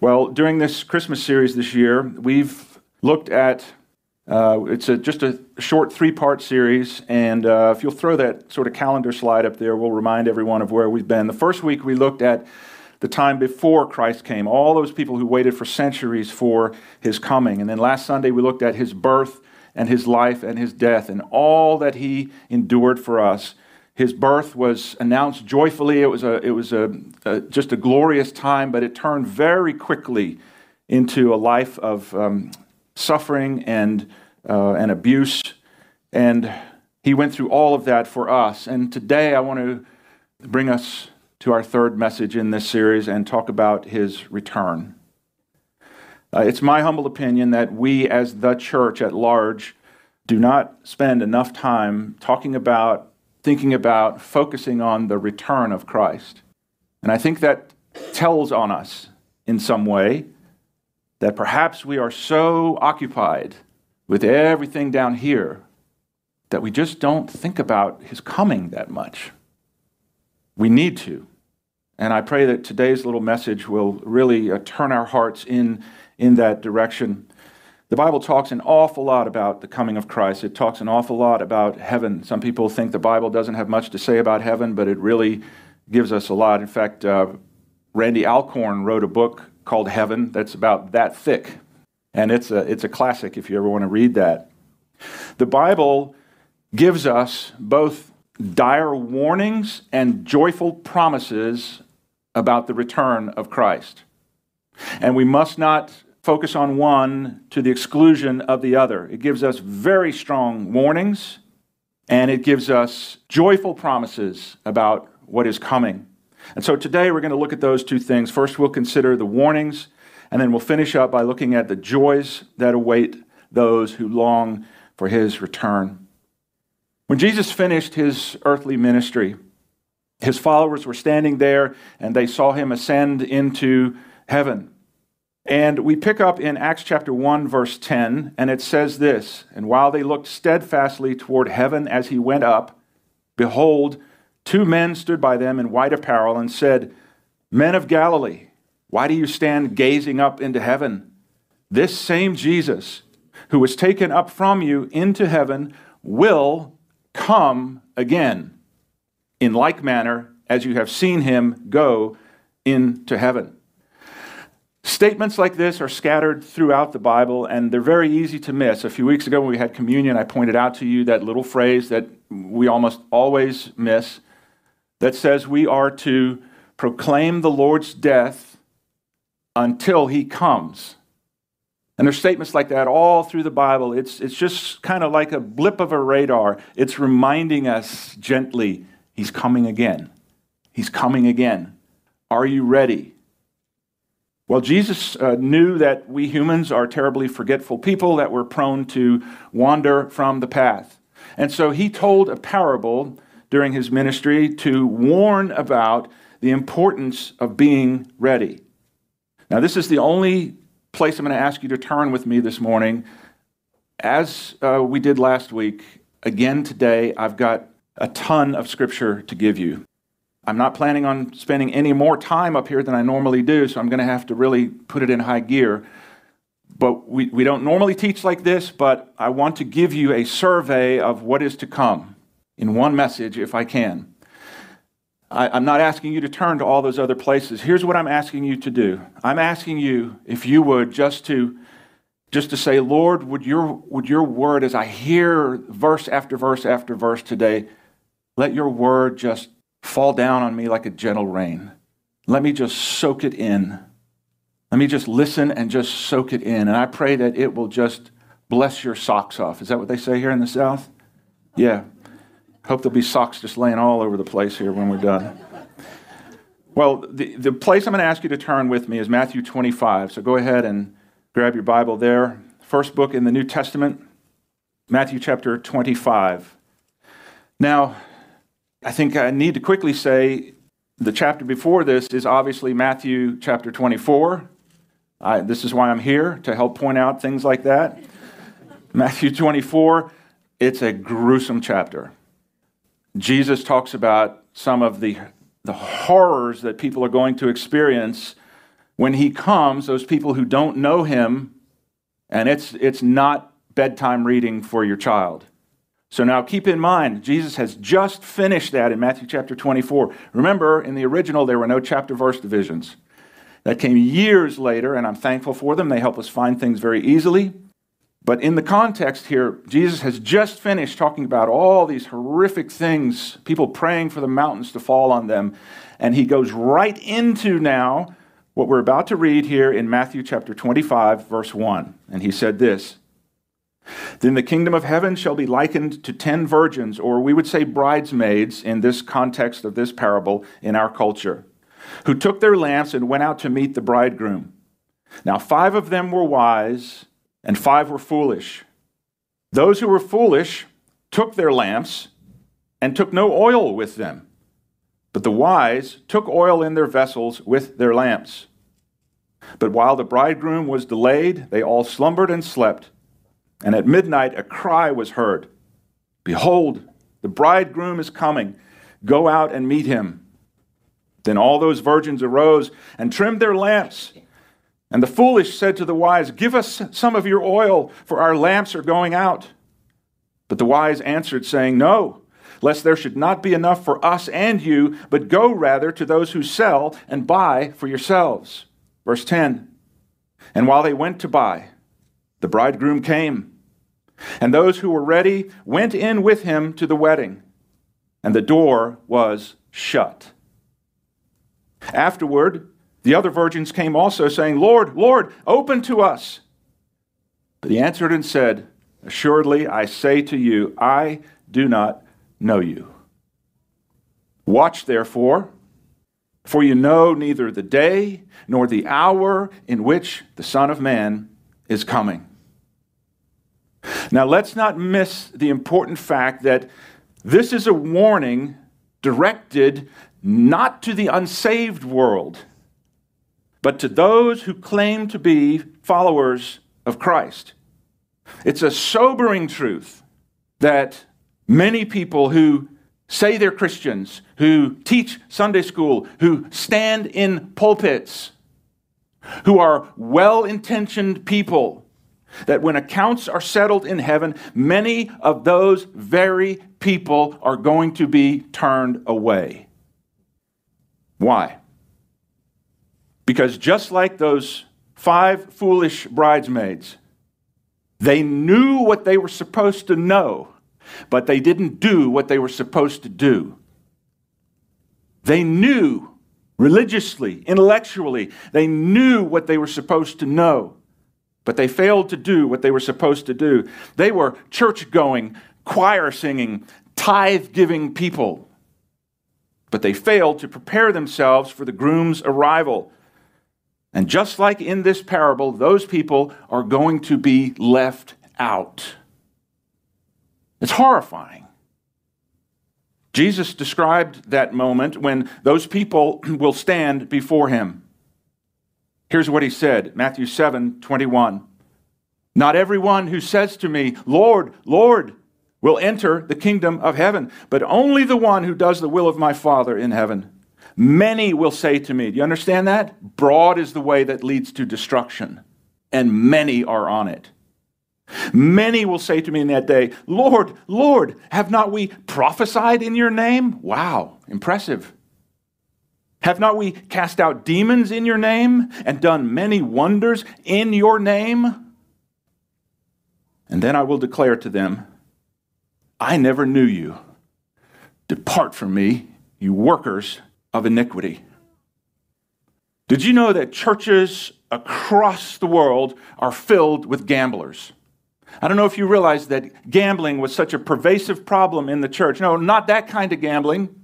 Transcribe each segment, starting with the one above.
Well, during this Christmas series this year, we've looked at uh, it's a, just a short three part series, and uh, if you'll throw that sort of calendar slide up there, we'll remind everyone of where we've been. The first week we looked at the time before Christ came, all those people who waited for centuries for his coming. And then last Sunday we looked at his birth and his life and his death and all that he endured for us. His birth was announced joyfully. It was, a, it was a, a just a glorious time, but it turned very quickly into a life of um, suffering and, uh, and abuse. And he went through all of that for us. And today I want to bring us to our third message in this series and talk about his return. Uh, it's my humble opinion that we, as the church at large, do not spend enough time talking about thinking about focusing on the return of Christ. And I think that tells on us in some way that perhaps we are so occupied with everything down here that we just don't think about his coming that much. We need to. And I pray that today's little message will really uh, turn our hearts in, in that direction. The Bible talks an awful lot about the coming of Christ. It talks an awful lot about heaven. Some people think the Bible doesn't have much to say about heaven, but it really gives us a lot. In fact, uh, Randy Alcorn wrote a book called Heaven that's about that thick. And it's a, it's a classic if you ever want to read that. The Bible gives us both dire warnings and joyful promises about the return of Christ. And we must not focus on one to the exclusion of the other. It gives us very strong warnings and it gives us joyful promises about what is coming. And so today we're going to look at those two things. First, we'll consider the warnings, and then we'll finish up by looking at the joys that await those who long for his return. When Jesus finished his earthly ministry, his followers were standing there and they saw him ascend into heaven. And we pick up in Acts chapter 1, verse 10, and it says this And while they looked steadfastly toward heaven as he went up, behold, two men stood by them in white apparel and said, Men of Galilee, why do you stand gazing up into heaven? This same Jesus, who was taken up from you into heaven, will come again in like manner as you have seen him go into heaven. Statements like this are scattered throughout the Bible, and they're very easy to miss. A few weeks ago, when we had communion, I pointed out to you that little phrase that we almost always miss that says we are to proclaim the Lord's death until he comes. And there's statements like that all through the Bible. It's, it's just kind of like a blip of a radar. It's reminding us gently, he's coming again. He's coming again. Are you ready? Well, Jesus uh, knew that we humans are terribly forgetful people, that we're prone to wander from the path. And so he told a parable during his ministry to warn about the importance of being ready. Now, this is the only place I'm going to ask you to turn with me this morning. As uh, we did last week, again today, I've got a ton of scripture to give you. I'm not planning on spending any more time up here than I normally do, so I'm going to have to really put it in high gear. But we, we don't normally teach like this, but I want to give you a survey of what is to come in one message if I can. I, I'm not asking you to turn to all those other places. Here's what I'm asking you to do I'm asking you, if you would, just to just to say, Lord, would your, would your word, as I hear verse after verse after verse today, let your word just fall down on me like a gentle rain. Let me just soak it in. Let me just listen and just soak it in. And I pray that it will just bless your socks off. Is that what they say here in the South? Yeah. Hope there'll be socks just laying all over the place here when we're done. Well, the, the place I'm going to ask you to turn with me is Matthew 25. So go ahead and grab your Bible there. First book in the New Testament, Matthew chapter 25. Now, I think I need to quickly say the chapter before this is obviously Matthew chapter 24. I, this is why I'm here, to help point out things like that. Matthew 24, it's a gruesome chapter. Jesus talks about some of the, the horrors that people are going to experience when he comes, those people who don't know him, and it's, it's not bedtime reading for your child. So now keep in mind, Jesus has just finished that in Matthew chapter 24. Remember, in the original, there were no chapter verse divisions. That came years later, and I'm thankful for them. They help us find things very easily. But in the context here, Jesus has just finished talking about all these horrific things, people praying for the mountains to fall on them. And he goes right into now what we're about to read here in Matthew chapter 25, verse 1. And he said this Then the kingdom of heaven shall be likened to ten virgins, or we would say bridesmaids in this context of this parable in our culture who took their lamps and went out to meet the bridegroom. Now, five of them were wise, and five were foolish. Those who were foolish took their lamps and took no oil with them. But the wise took oil in their vessels with their lamps. But while the bridegroom was delayed, they all slumbered and slept. And at midnight a cry was heard Behold, the bridegroom is coming. Go out and meet him. Then all those virgins arose and trimmed their lamps. And the foolish said to the wise, Give us some of your oil, for our lamps are going out. But the wise answered, saying, No, lest there should not be enough for us and you, but go rather to those who sell and buy for yourselves. Verse 10 And while they went to buy, the bridegroom came. And those who were ready went in with him to the wedding, and the door was shut. Afterward, the other virgins came also, saying, Lord, Lord, open to us. But he answered and said, Assuredly, I say to you, I do not know you. Watch therefore, for you know neither the day nor the hour in which the Son of Man is coming. Now, let's not miss the important fact that this is a warning directed not to the unsaved world, but to those who claim to be followers of Christ. It's a sobering truth that many people who say they're Christians, who teach Sunday school, who stand in pulpits, who are well intentioned people, that when accounts are settled in heaven, many of those very people are going to be turned away. Why? Because just like those five foolish bridesmaids, they knew what they were supposed to know, but they didn't do what they were supposed to do. They knew religiously, intellectually, they knew what they were supposed to know, but they failed to do what they were supposed to do. They were church going, choir singing, tithe giving people. But they failed to prepare themselves for the groom's arrival. And just like in this parable, those people are going to be left out. It's horrifying. Jesus described that moment when those people will stand before him. Here's what he said Matthew 7 21. Not everyone who says to me, Lord, Lord, will enter the kingdom of heaven, but only the one who does the will of my Father in heaven. Many will say to me, Do you understand that? Broad is the way that leads to destruction, and many are on it. Many will say to me in that day, Lord, Lord, have not we prophesied in your name? Wow, impressive. Have not we cast out demons in your name and done many wonders in your name? And then I will declare to them, I never knew you. Depart from me, you workers of iniquity. Did you know that churches across the world are filled with gamblers? I don't know if you realize that gambling was such a pervasive problem in the church. No, not that kind of gambling.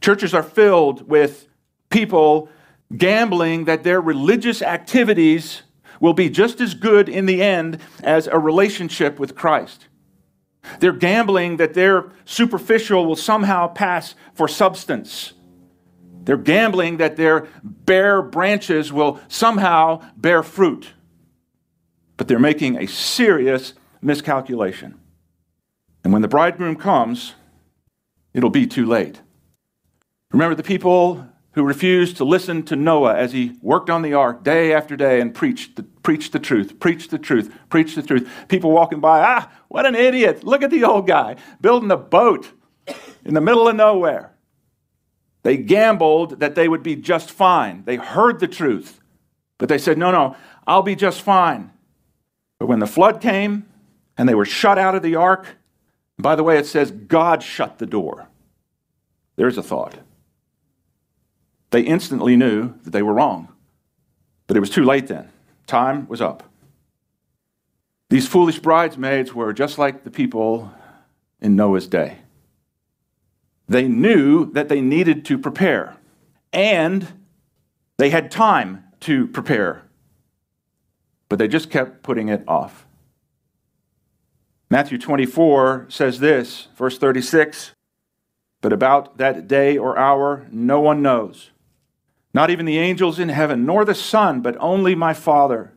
Churches are filled with people gambling that their religious activities will be just as good in the end as a relationship with Christ. They're gambling that their superficial will somehow pass for substance. They're gambling that their bare branches will somehow bear fruit. But they're making a serious miscalculation. And when the bridegroom comes, it'll be too late. Remember, the people who refused to listen to Noah as he worked on the ark day after day and preached the, preached the truth, preached the truth, preached the truth. People walking by, ah, what an idiot. Look at the old guy building a boat in the middle of nowhere. They gambled that they would be just fine. They heard the truth, but they said, no, no, I'll be just fine. But when the flood came and they were shut out of the ark, by the way, it says God shut the door. There's a thought. They instantly knew that they were wrong. But it was too late then. Time was up. These foolish bridesmaids were just like the people in Noah's day. They knew that they needed to prepare, and they had time to prepare, but they just kept putting it off. Matthew 24 says this, verse 36 But about that day or hour, no one knows not even the angels in heaven, nor the Son, but only my Father.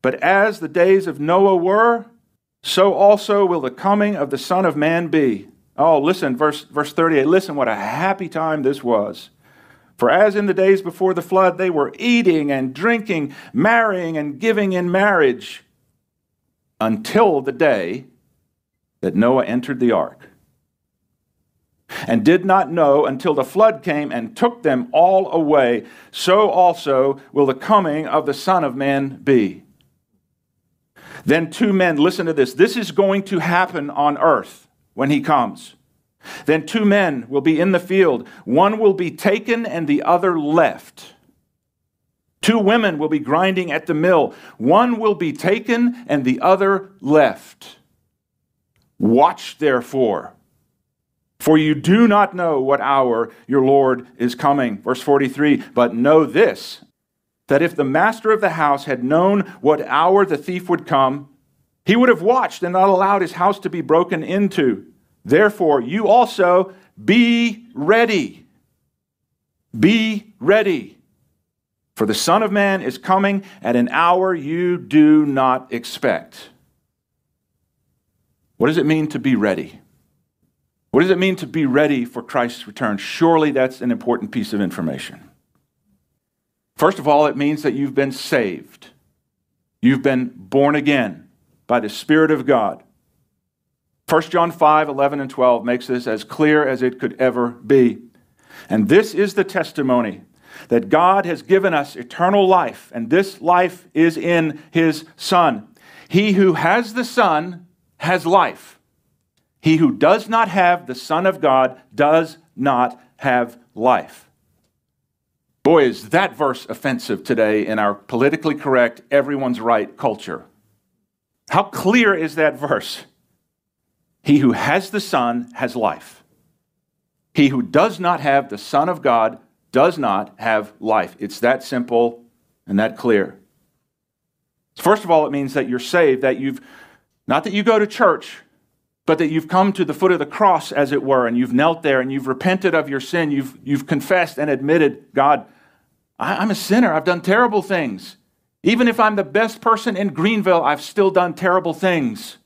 But as the days of Noah were, so also will the coming of the Son of Man be. Oh, listen, verse, verse 38. Listen, what a happy time this was. For as in the days before the flood, they were eating and drinking, marrying and giving in marriage, until the day that Noah entered the ark and did not know until the flood came and took them all away, so also will the coming of the Son of Man be. Then two men, listen to this, this is going to happen on earth when he comes. Then two men will be in the field, one will be taken and the other left. Two women will be grinding at the mill, one will be taken and the other left. Watch therefore for you do not know what hour your Lord is coming. Verse 43 But know this, that if the master of the house had known what hour the thief would come, he would have watched and not allowed his house to be broken into. Therefore, you also be ready. Be ready. For the Son of Man is coming at an hour you do not expect. What does it mean to be ready? What does it mean to be ready for Christ's return? Surely that's an important piece of information. First of all, it means that you've been saved. You've been born again by the Spirit of God. 1 John 5 11 and 12 makes this as clear as it could ever be. And this is the testimony that God has given us eternal life, and this life is in His Son. He who has the Son has life. He who does not have the Son of God does not have life. Boy, is that verse offensive today in our politically correct, everyone's right culture. How clear is that verse? He who has the Son has life. He who does not have the Son of God does not have life. It's that simple and that clear. First of all, it means that you're saved, that you've, not that you go to church, but that you've come to the foot of the cross, as it were, and you've knelt there and you've repented of your sin. You've, you've confessed and admitted, God, I, I'm a sinner. I've done terrible things. Even if I'm the best person in Greenville, I've still done terrible things.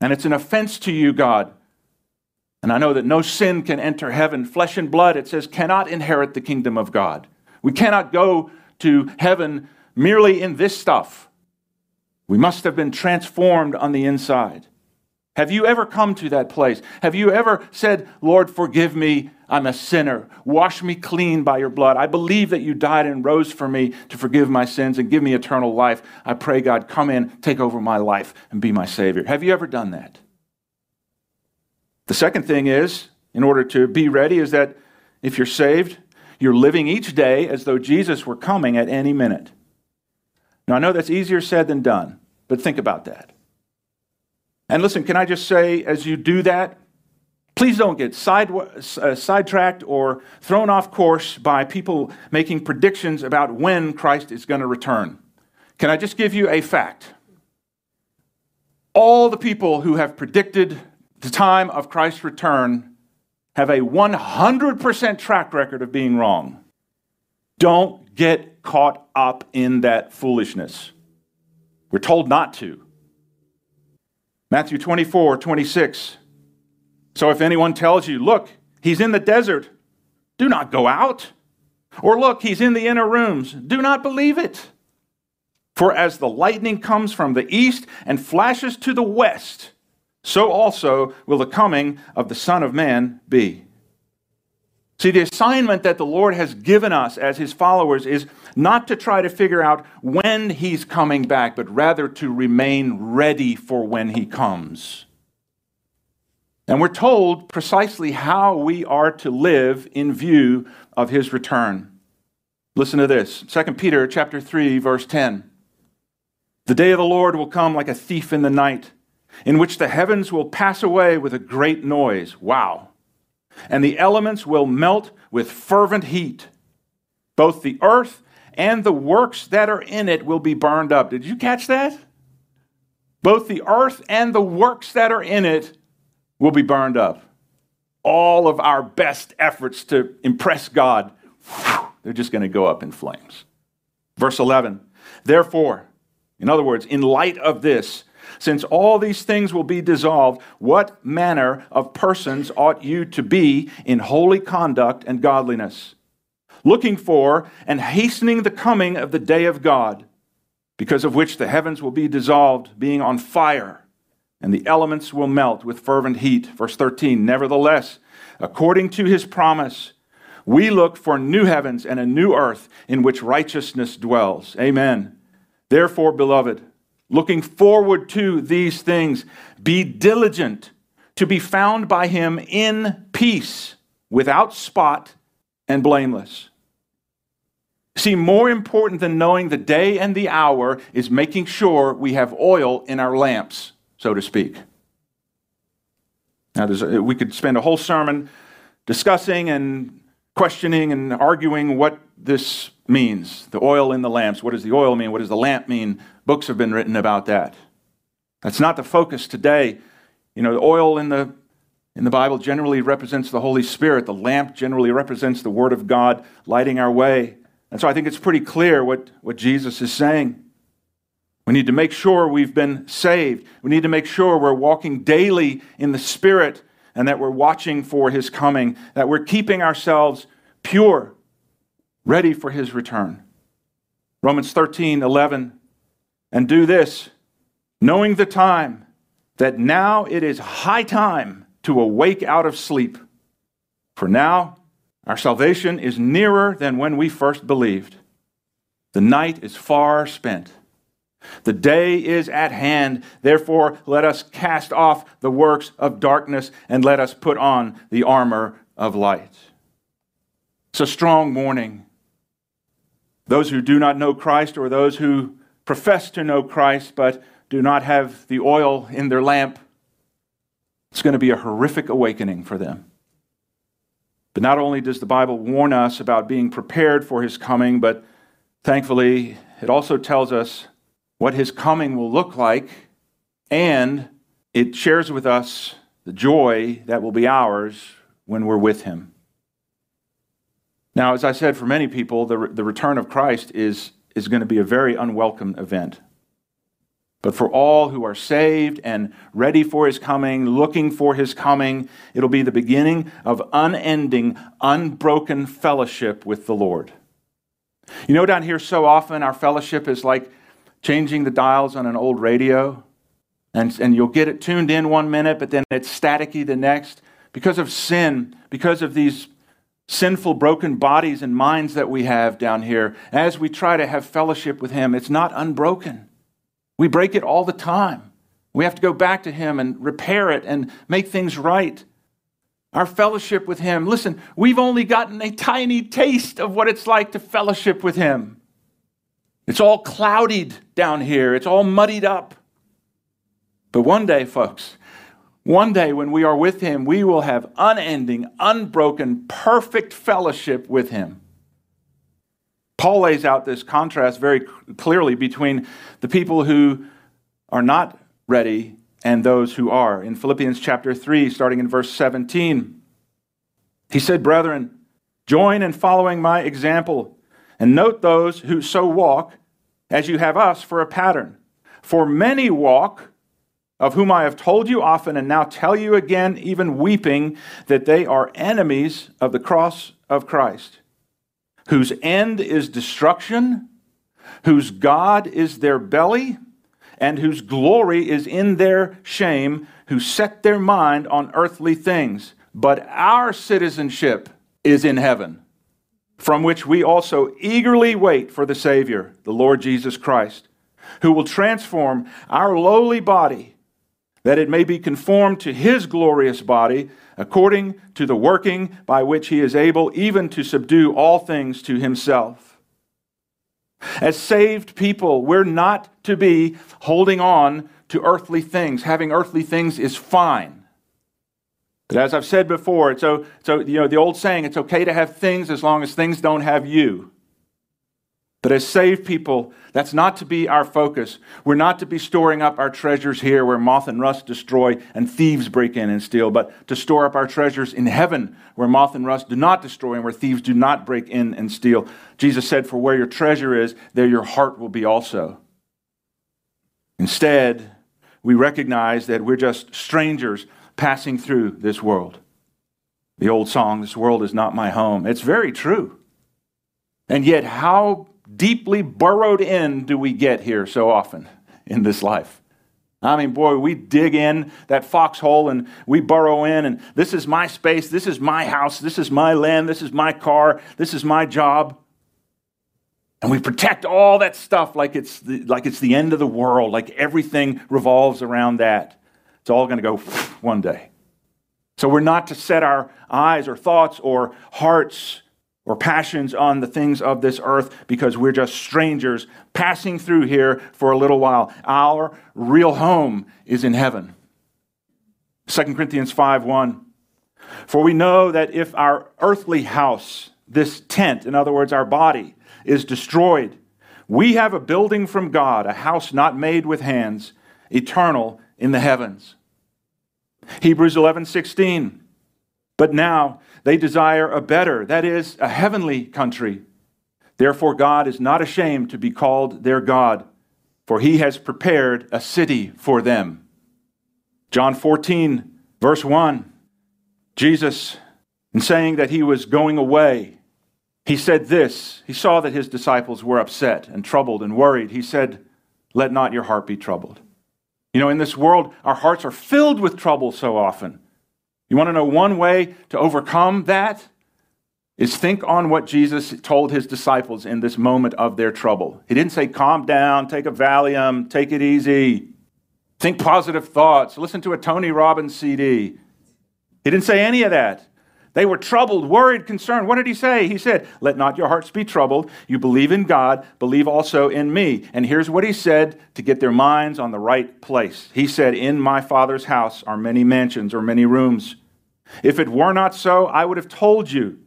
And it's an offense to you, God. And I know that no sin can enter heaven. Flesh and blood, it says, cannot inherit the kingdom of God. We cannot go to heaven merely in this stuff. We must have been transformed on the inside. Have you ever come to that place? Have you ever said, Lord, forgive me, I'm a sinner. Wash me clean by your blood. I believe that you died and rose for me to forgive my sins and give me eternal life. I pray, God, come in, take over my life, and be my Savior. Have you ever done that? The second thing is, in order to be ready, is that if you're saved, you're living each day as though Jesus were coming at any minute. Now, I know that's easier said than done, but think about that. And listen, can I just say, as you do that, please don't get side, uh, sidetracked or thrown off course by people making predictions about when Christ is going to return. Can I just give you a fact? All the people who have predicted the time of Christ's return have a 100% track record of being wrong. Don't get caught up in that foolishness. We're told not to. Matthew 24, 26. So if anyone tells you, look, he's in the desert, do not go out. Or look, he's in the inner rooms. Do not believe it. For as the lightning comes from the east and flashes to the west, so also will the coming of the Son of Man be. See, the assignment that the Lord has given us as his followers is not to try to figure out when he's coming back, but rather to remain ready for when he comes. And we're told precisely how we are to live in view of his return. Listen to this 2 Peter chapter 3 verse 10. The day of the Lord will come like a thief in the night, in which the heavens will pass away with a great noise. Wow and the elements will melt with fervent heat. Both the earth and the works that are in it will be burned up. Did you catch that? Both the earth and the works that are in it will be burned up. All of our best efforts to impress God, they're just going to go up in flames. Verse 11, therefore, in other words, in light of this, since all these things will be dissolved, what manner of persons ought you to be in holy conduct and godliness, looking for and hastening the coming of the day of God, because of which the heavens will be dissolved, being on fire, and the elements will melt with fervent heat? Verse 13 Nevertheless, according to his promise, we look for new heavens and a new earth in which righteousness dwells. Amen. Therefore, beloved, looking forward to these things. Be diligent to be found by him in peace, without spot and blameless. See, more important than knowing the day and the hour is making sure we have oil in our lamps, so to speak. Now, we could spend a whole sermon discussing and questioning and arguing what this means the oil in the lamps. What does the oil mean? What does the lamp mean? Books have been written about that. That's not the focus today. You know, the oil in the in the Bible generally represents the Holy Spirit. The lamp generally represents the Word of God lighting our way. And so I think it's pretty clear what, what Jesus is saying. We need to make sure we've been saved. We need to make sure we're walking daily in the Spirit and that we're watching for His coming, that we're keeping ourselves pure, ready for His return. Romans 13, 11 and do this, knowing the time, that now it is high time to awake out of sleep. For now, our salvation is nearer than when we first believed. The night is far spent. The day is at hand. Therefore, let us cast off the works of darkness and let us put on the armor of light. It's a strong warning. Those who do not know Christ or those who profess to know Christ but do not have the oil in their lamp, it's going to be a horrific awakening for them. But not only does the Bible warn us about being prepared for his coming, but thankfully, it also tells us what his coming will look like, and it shares with us the joy that will be ours when we're with him. Now, as I said, for many people, the, the return of Christ is is going to be a very unwelcome event. But for all who are saved and ready for his coming, looking for his coming, it'll be the beginning of unending, unbroken fellowship with the Lord. You know, down here, so often our fellowship is like changing the dials on an old radio, and, and you'll get it tuned in one minute, but then it's staticky the next. Because of sin, because of these sinful, broken bodies and minds that we have down here, as we try to have fellowship with Him, it's not unbroken. We break it all the time. We have to go back to Him and repair it and make things right. Our fellowship with Him, listen, we've only gotten a tiny taste of what it's like to fellowship with Him. It's all clouded down here, it's all muddied up. But one day, folks, one day, when we are with Him, we will have unending, unbroken, perfect fellowship with Him. Paul lays out this contrast very clearly between the people who are not ready and those who are. In Philippians chapter 3, starting in verse 17, he said, Brethren, join in following my example, and note those who so walk as you have us for a pattern. For many walk of whom I have told you often and now tell you again, even weeping, that they are enemies of the cross of Christ, whose end is destruction, whose God is their belly, and whose glory is in their shame, who set their mind on earthly things. But our citizenship is in heaven, from which we also eagerly wait for the Savior, the Lord Jesus Christ, who will transform our lowly body, that it may be conformed to his glorious body, according to the working by which he is able even to subdue all things to himself. As saved people, we're not to be holding on to earthly things. Having earthly things is fine. But as I've said before, it's so, so you know the old saying, it's okay to have things as long as things don't have you. But as saved people, that's not to be our focus. We're not to be storing up our treasures here where moth and rust destroy and thieves break in and steal, but to store up our treasures in heaven where moth and rust do not destroy and where thieves do not break in and steal. Jesus said, For where your treasure is, there your heart will be also. Instead, we recognize that we're just strangers passing through this world. The old song, This World is Not My Home, it's very true. And yet, how deeply burrowed in do we get here so often in this life? I mean, boy, we dig in that foxhole and we burrow in, and this is my space, this is my house, this is my land, this is my car, this is my job. And we protect all that stuff like it's the, like it's the end of the world, like everything revolves around that. It's all going to go one day. So we're not to set our eyes or thoughts or hearts or passions on the things of this earth because we're just strangers passing through here for a little while. Our real home is in heaven. 2 Corinthians 5 1. For we know that if our earthly house, this tent, in other words, our body, is destroyed, we have a building from God, a house not made with hands, eternal in the heavens. Hebrews 11 16. But now they desire a better, that is, a heavenly country. Therefore, God is not ashamed to be called their God, for he has prepared a city for them. John 14, verse 1. Jesus, in saying that he was going away, he said this. He saw that his disciples were upset and troubled and worried. He said, Let not your heart be troubled. You know, in this world, our hearts are filled with trouble so often. You want to know one way to overcome that? Is think on what Jesus told his disciples in this moment of their trouble. He didn't say, calm down, take a Valium, take it easy, think positive thoughts, listen to a Tony Robbins CD. He didn't say any of that. They were troubled, worried, concerned. What did he say? He said, Let not your hearts be troubled. You believe in God, believe also in me. And here's what he said to get their minds on the right place. He said, In my Father's house are many mansions or many rooms. If it were not so, I would have told you.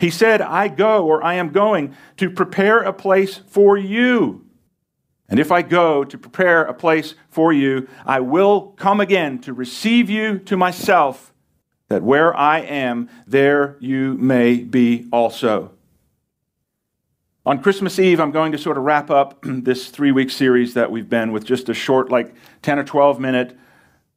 He said, I go or I am going to prepare a place for you. And if I go to prepare a place for you, I will come again to receive you to myself that where I am, there you may be also. On Christmas Eve, I'm going to sort of wrap up this three week series that we've been with just a short, like 10 or 12 minute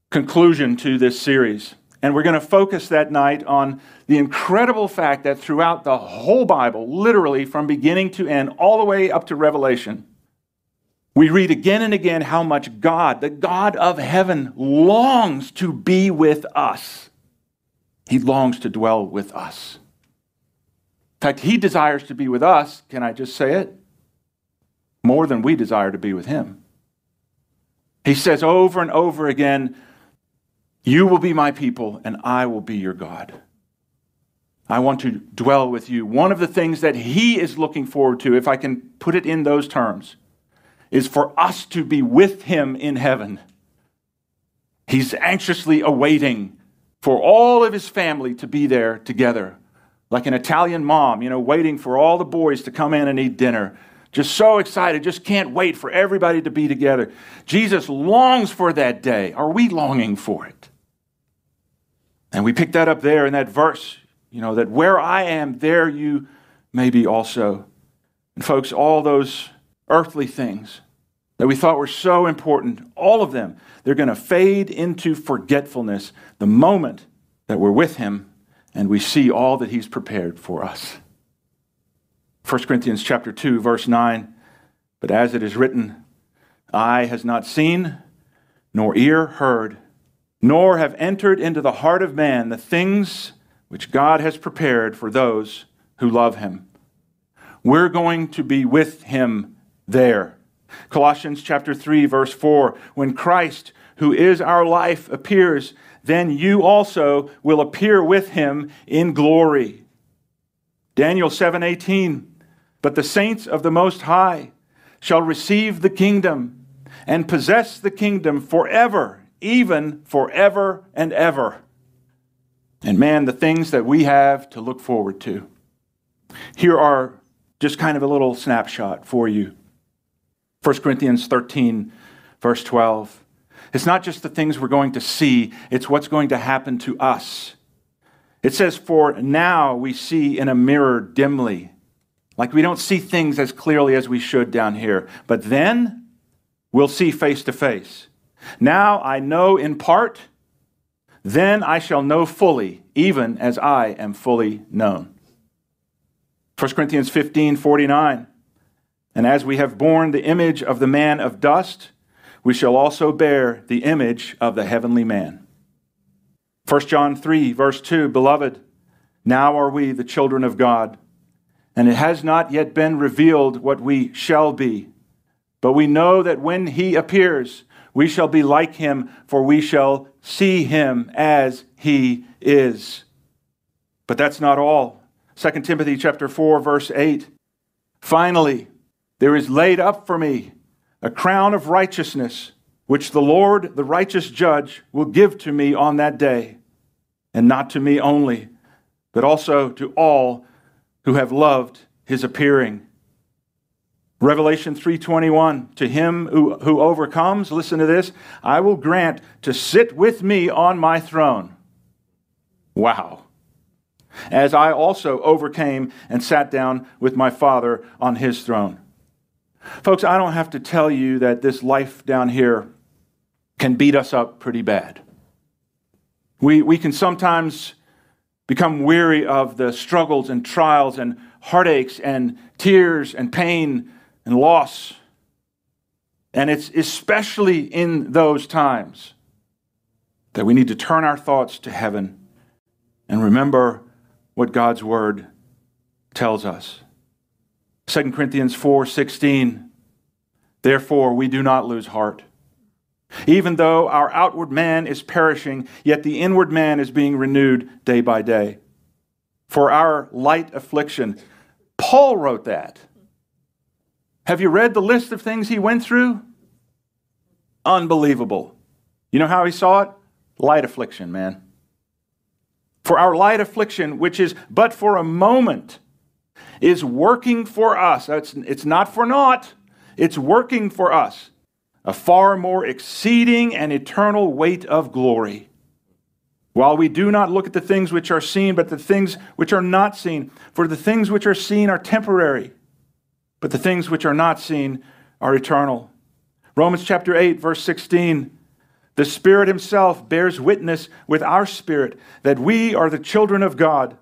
conclusion to this series. And we're going to focus that night on the incredible fact that throughout the whole Bible, literally from beginning to end, all the way up to Revelation, we read again and again how much God, the God of heaven, longs to be with us. He longs to dwell with us. In fact, He desires to be with us, can I just say it? More than we desire to be with Him. He says over and over again, You will be my people, and I will be your God. I want to dwell with you. One of the things that He is looking forward to, if I can put it in those terms, is for us to be with Him in heaven. He's anxiously awaiting for all of his family to be there together, like an Italian mom, you know, waiting for all the boys to come in and eat dinner. Just so excited, just can't wait for everybody to be together. Jesus longs for that day. Are we longing for it? And we pick that up there in that verse, you know, that where I am, there you may be also. And folks, all those earthly things that we thought were so important, all of them, they're going to fade into forgetfulness the moment that we're with Him and we see all that He's prepared for us. 1 Corinthians chapter 2 verse 9, but as it is written, eye has not seen, nor ear heard, nor have entered into the heart of man the things which God has prepared for those who love him. We're going to be with him there. Colossians chapter 3 verse 4, when Christ, who is our life, appears, then you also will appear with him in glory. Daniel 7:18, but the saints of the most high shall receive the kingdom and possess the kingdom forever, even forever and ever. And man, the things that we have to look forward to. Here are just kind of a little snapshot for you. 1 Corinthians 13, verse 12. It's not just the things we're going to see, it's what's going to happen to us. It says, For now we see in a mirror dimly. Like we don't see things as clearly as we should down here. But then we'll see face to face. Now I know in part, then I shall know fully, even as I am fully known. 1 Corinthians 15 49. And as we have borne the image of the man of dust, we shall also bear the image of the heavenly man. 1 John 3, verse 2 Beloved, now are we the children of God, and it has not yet been revealed what we shall be. But we know that when he appears, we shall be like him, for we shall see him as he is. But that's not all. 2 Timothy chapter 4 verse 8. Finally, there is laid up for me a crown of righteousness which the Lord, the righteous judge, will give to me on that day, and not to me only, but also to all who have loved his appearing. Revelation 3:21 To him who, who overcomes, listen to this, I will grant to sit with me on my throne. Wow as I also overcame and sat down with my Father on his throne. Folks, I don't have to tell you that this life down here can beat us up pretty bad. We, we can sometimes become weary of the struggles and trials and heartaches and tears and pain and loss. And it's especially in those times that we need to turn our thoughts to heaven and remember what God's word tells us. 2 Corinthians 4:16 Therefore we do not lose heart. Even though our outward man is perishing, yet the inward man is being renewed day by day. For our light affliction, Paul wrote that. Have you read the list of things he went through? Unbelievable. You know how he saw it? Light affliction, man. For our light affliction, which is but for a moment, is working for us. It's, it's not for naught, it's working for us a far more exceeding and eternal weight of glory. While we do not look at the things which are seen, but the things which are not seen. For the things which are seen are temporary, but the things which are not seen are eternal. Romans chapter 8, verse 16 the Spirit Himself bears witness with our spirit that we are the children of God.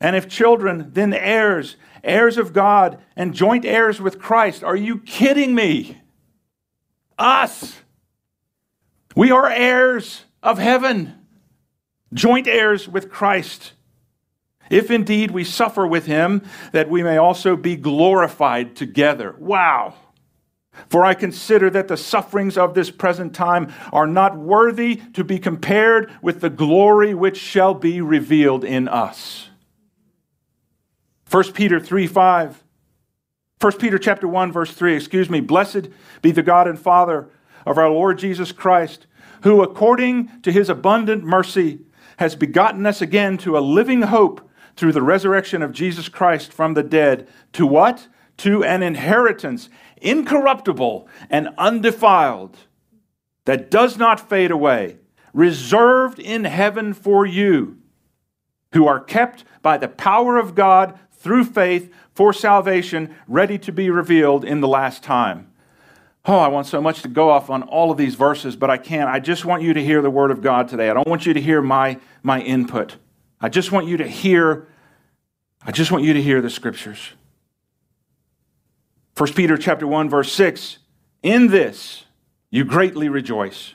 And if children, then heirs, heirs of God, and joint heirs with Christ. Are you kidding me? Us. We are heirs of heaven, joint heirs with Christ. If indeed we suffer with him, that we may also be glorified together. Wow. For I consider that the sufferings of this present time are not worthy to be compared with the glory which shall be revealed in us. 1 Peter 3 5. 1 Peter chapter 1, verse 3, excuse me, blessed be the God and Father of our Lord Jesus Christ, who according to his abundant mercy has begotten us again to a living hope through the resurrection of Jesus Christ from the dead. To what? To an inheritance incorruptible and undefiled, that does not fade away, reserved in heaven for you, who are kept by the power of God through faith for salvation, ready to be revealed in the last time. Oh, I want so much to go off on all of these verses, but I can't. I just want you to hear the word of God today. I don't want you to hear my, my input. I just want you to hear, I just want you to hear the scriptures. 1 Peter chapter 1 verse 6, in this you greatly rejoice.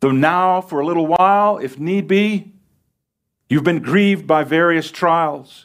Though now for a little while, if need be, you've been grieved by various trials,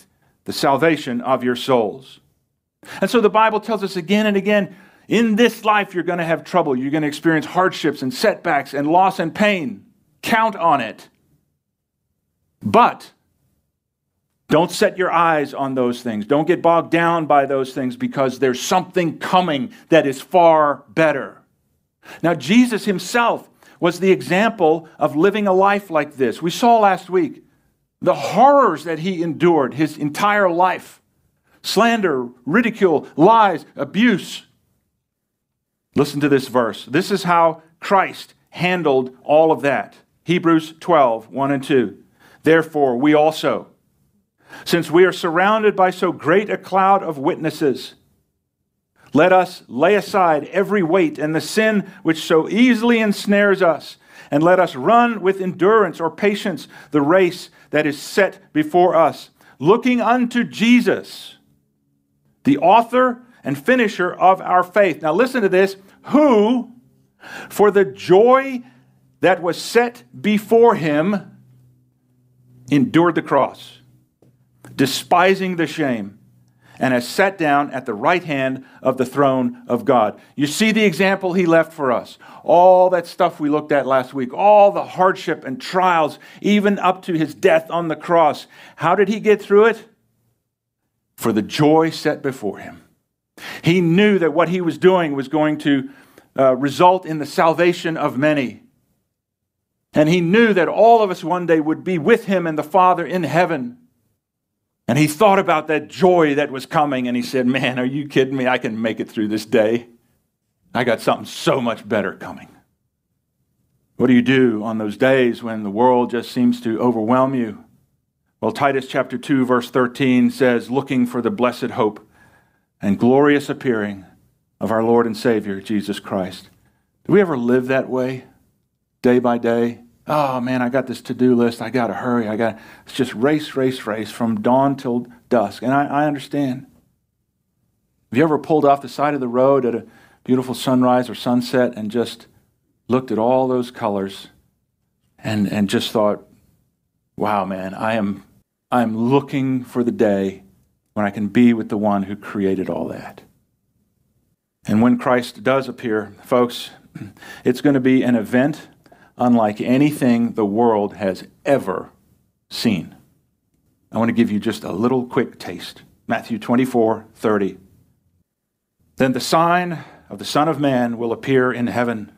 the salvation of your souls. And so the Bible tells us again and again in this life, you're going to have trouble. You're going to experience hardships and setbacks and loss and pain. Count on it. But don't set your eyes on those things. Don't get bogged down by those things because there's something coming that is far better. Now, Jesus himself was the example of living a life like this. We saw last week the horrors that he endured his entire life slander, ridicule, lies, abuse. Listen to this verse. This is how Christ handled all of that. Hebrews 12, 1 and 2. Therefore, we also since we are surrounded by so great a cloud of witnesses, let us lay aside every weight and the sin which so easily ensnares us, and let us run with endurance or patience the race that is set before us, looking unto Jesus, the author and finisher of our faith. Now, listen to this who, for the joy that was set before him, endured the cross despising the shame, and has sat down at the right hand of the throne of God. You see the example he left for us. All that stuff we looked at last week, all the hardship and trials, even up to his death on the cross. How did he get through it? For the joy set before him. He knew that what he was doing was going to uh, result in the salvation of many. And he knew that all of us one day would be with him and the Father in heaven. And he thought about that joy that was coming and he said, Man, are you kidding me? I can make it through this day. I got something so much better coming. What do you do on those days when the world just seems to overwhelm you? Well, Titus chapter 2, verse 13 says, Looking for the blessed hope and glorious appearing of our Lord and Savior, Jesus Christ. Do we ever live that way, day by day? Oh man, I got this to do list. I got to hurry. I got it's just race, race, race from dawn till dusk. And I, I understand. Have you ever pulled off the side of the road at a beautiful sunrise or sunset and just looked at all those colors and, and just thought, wow, man, I am I'm looking for the day when I can be with the one who created all that. And when Christ does appear, folks, it's going to be an event unlike anything the world has ever seen. I want to give you just a little quick taste. Matthew 24 30. Then the sign of the Son of Man will appear in heaven,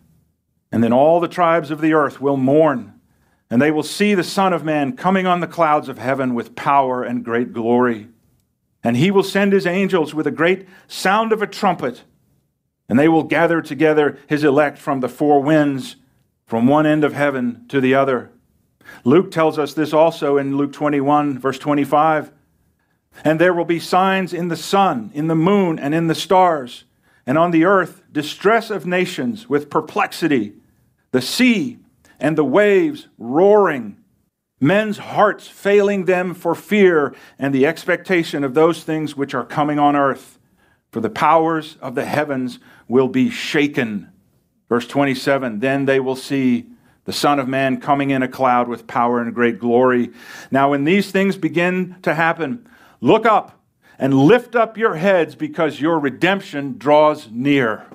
and then all the tribes of the earth will mourn, and they will see the Son of Man coming on the clouds of heaven with power and great glory. And he will send his angels with a great sound of a trumpet, and they will gather together his elect from the four winds from one end of heaven to the other. Luke tells us this also in Luke 21, verse 25. And there will be signs in the sun, in the moon, and in the stars, and on the earth distress of nations with perplexity, the sea and the waves roaring, men's hearts failing them for fear and the expectation of those things which are coming on earth. For the powers of the heavens will be shaken. Verse 27 Then they will see the Son of Man coming in a cloud with power and great glory. Now, when these things begin to happen, look up and lift up your heads because your redemption draws near.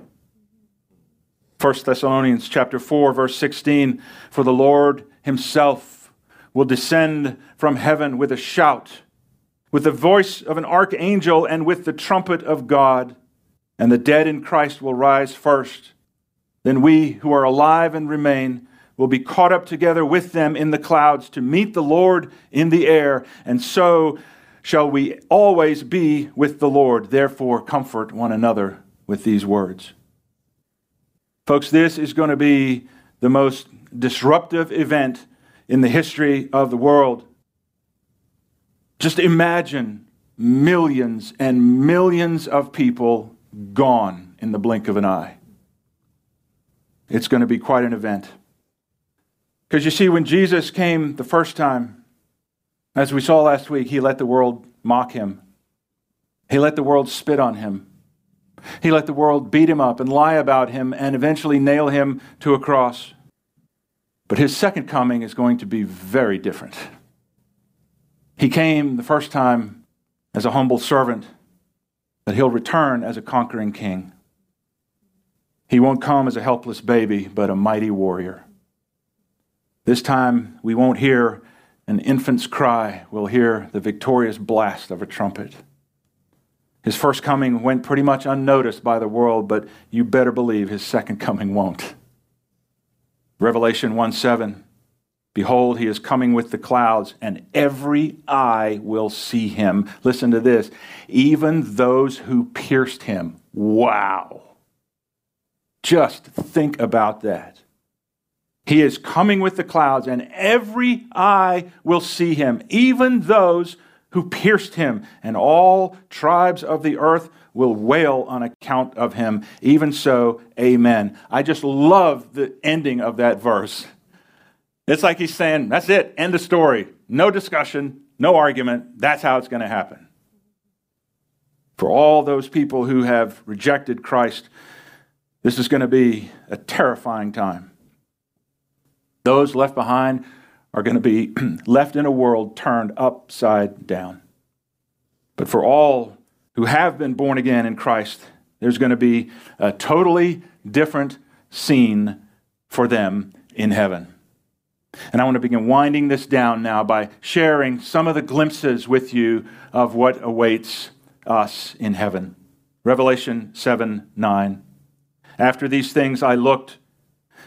1 Thessalonians chapter 4 verse 16 for the Lord himself will descend from heaven with a shout with the voice of an archangel and with the trumpet of God and the dead in Christ will rise first then we who are alive and remain will be caught up together with them in the clouds to meet the Lord in the air, and so shall we always be with the Lord. Therefore, comfort one another with these words. Folks, this is going to be the most disruptive event in the history of the world. Just imagine millions and millions of people gone in the blink of an eye. It's going to be quite an event. Because you see, when Jesus came the first time, as we saw last week, he let the world mock him. He let the world spit on him. He let the world beat him up and lie about him and eventually nail him to a cross. But his second coming is going to be very different. He came the first time as a humble servant, but he'll return as a conquering king. He won't come as a helpless baby, but a mighty warrior. This time, we won't hear an infant's cry, we'll hear the victorious blast of a trumpet. His first coming went pretty much unnoticed by the world, but you better believe his second coming won't. Revelation 1 7 Behold, he is coming with the clouds, and every eye will see him. Listen to this even those who pierced him. Wow. Just think about that. He is coming with the clouds, and every eye will see him, even those who pierced him, and all tribes of the earth will wail on account of him. Even so, amen. I just love the ending of that verse. It's like he's saying, That's it, end the story. No discussion, no argument. That's how it's going to happen. For all those people who have rejected Christ, this is going to be a terrifying time. Those left behind are going to be left in a world turned upside down. But for all who have been born again in Christ, there's going to be a totally different scene for them in heaven. And I want to begin winding this down now by sharing some of the glimpses with you of what awaits us in heaven. Revelation 7 9. After these things I looked,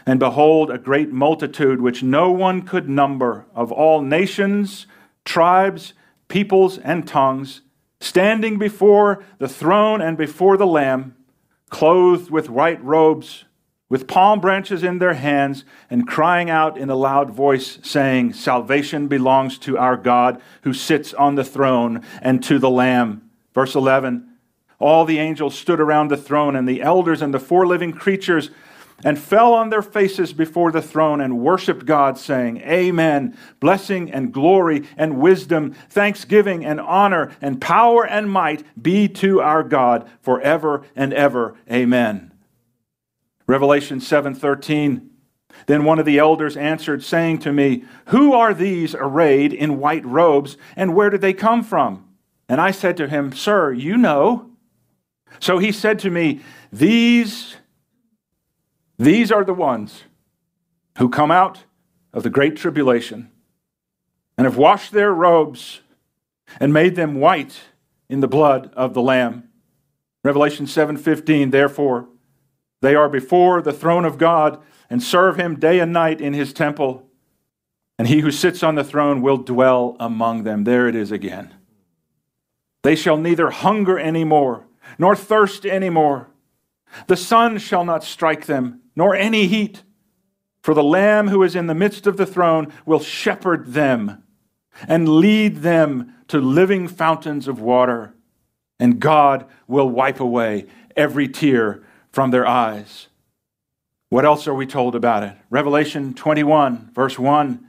and behold, a great multitude which no one could number of all nations, tribes, peoples, and tongues, standing before the throne and before the Lamb, clothed with white robes with palm branches in their hands, and crying out in a loud voice, saying, Salvation belongs to our God who sits on the throne and to the Lamb. Verse 11 All the angels stood around the throne, and the elders and the four living creatures, and fell on their faces before the throne and worshiped God, saying, Amen. Blessing and glory and wisdom, thanksgiving and honor and power and might be to our God forever and ever. Amen. Revelation 7:13 Then one of the elders answered saying to me, "Who are these arrayed in white robes and where did they come from?" And I said to him, "Sir, you know." So he said to me, "These these are the ones who come out of the great tribulation and have washed their robes and made them white in the blood of the lamb." Revelation 7:15 Therefore they are before the throne of God and serve him day and night in his temple. And he who sits on the throne will dwell among them. There it is again. They shall neither hunger any more, nor thirst any more. The sun shall not strike them, nor any heat. For the Lamb who is in the midst of the throne will shepherd them and lead them to living fountains of water. And God will wipe away every tear from their eyes. What else are we told about it? Revelation 21, verse 1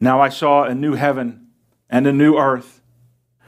Now I saw a new heaven and a new earth.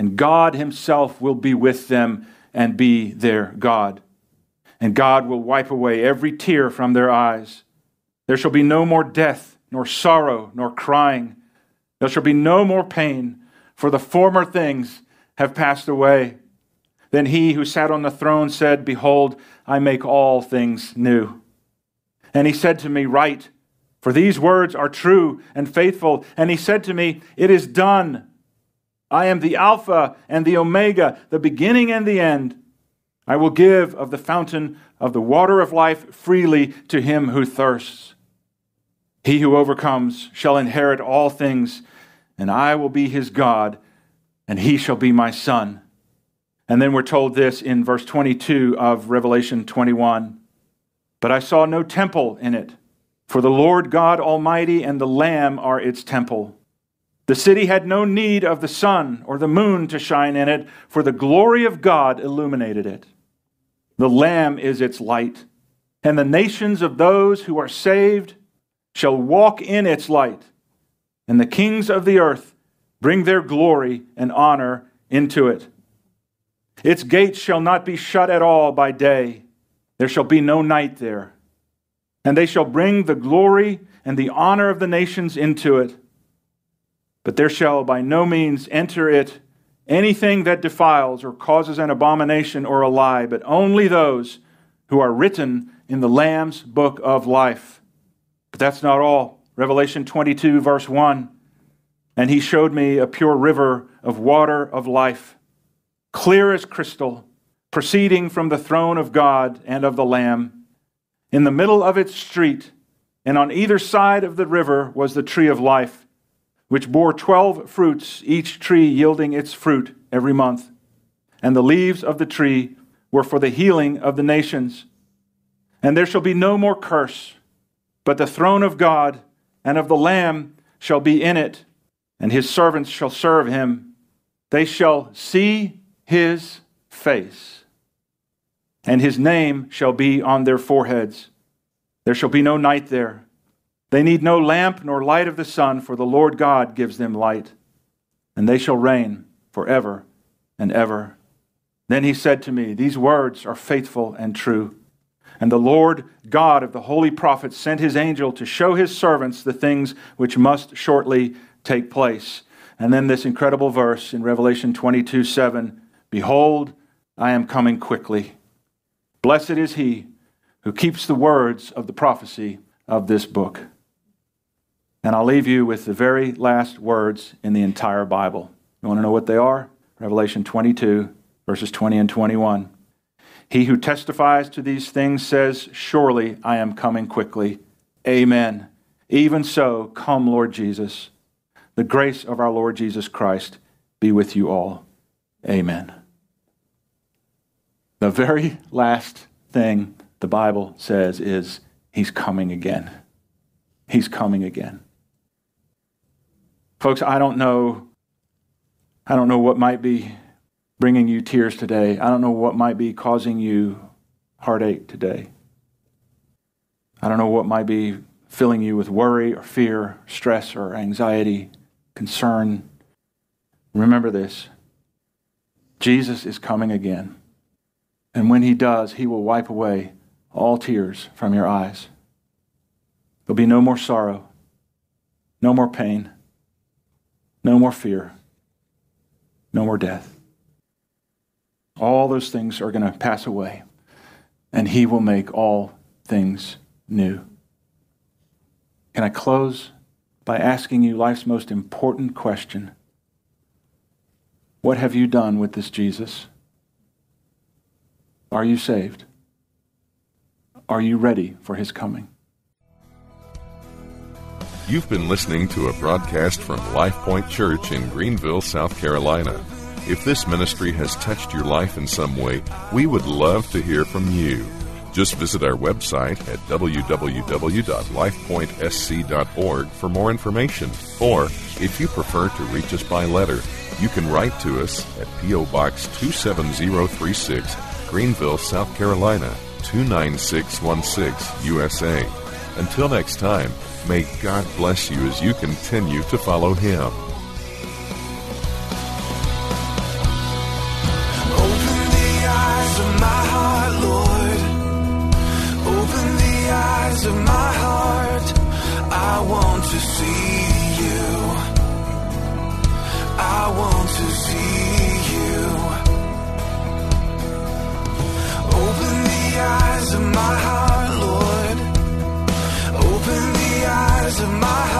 and God himself will be with them and be their God. And God will wipe away every tear from their eyes. There shall be no more death, nor sorrow, nor crying. There shall be no more pain, for the former things have passed away. Then he who sat on the throne said, Behold, I make all things new. And he said to me, Write, For these words are true and faithful. And he said to me, It is done. I am the Alpha and the Omega, the beginning and the end. I will give of the fountain of the water of life freely to him who thirsts. He who overcomes shall inherit all things, and I will be his God, and he shall be my son. And then we're told this in verse 22 of Revelation 21 But I saw no temple in it, for the Lord God Almighty and the Lamb are its temple. The city had no need of the sun or the moon to shine in it, for the glory of God illuminated it. The Lamb is its light, and the nations of those who are saved shall walk in its light, and the kings of the earth bring their glory and honor into it. Its gates shall not be shut at all by day, there shall be no night there. And they shall bring the glory and the honor of the nations into it but there shall by no means enter it anything that defiles or causes an abomination or a lie, but only those who are written in the Lamb's book of life. But that's not all. Revelation 22, verse 1. And he showed me a pure river of water of life, clear as crystal, proceeding from the throne of God and of the Lamb. In the middle of its street, and on either side of the river, was the tree of life which bore twelve fruits, each tree yielding its fruit every month. And the leaves of the tree were for the healing of the nations. And there shall be no more curse, but the throne of God and of the Lamb shall be in it, and his servants shall serve him. They shall see his face, and his name shall be on their foreheads. There shall be no night there. They need no lamp nor light of the sun, for the Lord God gives them light, and they shall reign forever and ever. Then he said to me, These words are faithful and true. And the Lord God of the holy prophets sent his angel to show his servants the things which must shortly take place. And then this incredible verse in Revelation 22 7 Behold, I am coming quickly. Blessed is he who keeps the words of the prophecy of this book. And I'll leave you with the very last words in the entire Bible. You want to know what they are? Revelation 22, verses 20 and 21. He who testifies to these things says, Surely I am coming quickly. Amen. Even so, come, Lord Jesus. The grace of our Lord Jesus Christ be with you all. Amen. The very last thing the Bible says is, He's coming again. He's coming again. Folks, I don't know. I don't know what might be bringing you tears today. I don't know what might be causing you heartache today. I don't know what might be filling you with worry or fear, stress or anxiety, concern. Remember this Jesus is coming again. And when he does, he will wipe away all tears from your eyes. There'll be no more sorrow, no more pain no more fear. No more death. All those things are going to pass away, and He will make all things new. Can I close by asking you life's most important question? What have you done with this Jesus? Are you saved? Are you ready for His coming? You've been listening to a broadcast from Life Point Church in Greenville, South Carolina. If this ministry has touched your life in some way, we would love to hear from you. Just visit our website at www.lifepointsc.org for more information. Or, if you prefer to reach us by letter, you can write to us at P.O. Box 27036, Greenville, South Carolina 29616, USA. Until next time, May God bless you as you continue to follow Him. Open the eyes of my heart, Lord. Open the eyes of my heart. I want to see you. I want to see you. Open the eyes of my heart, of my heart.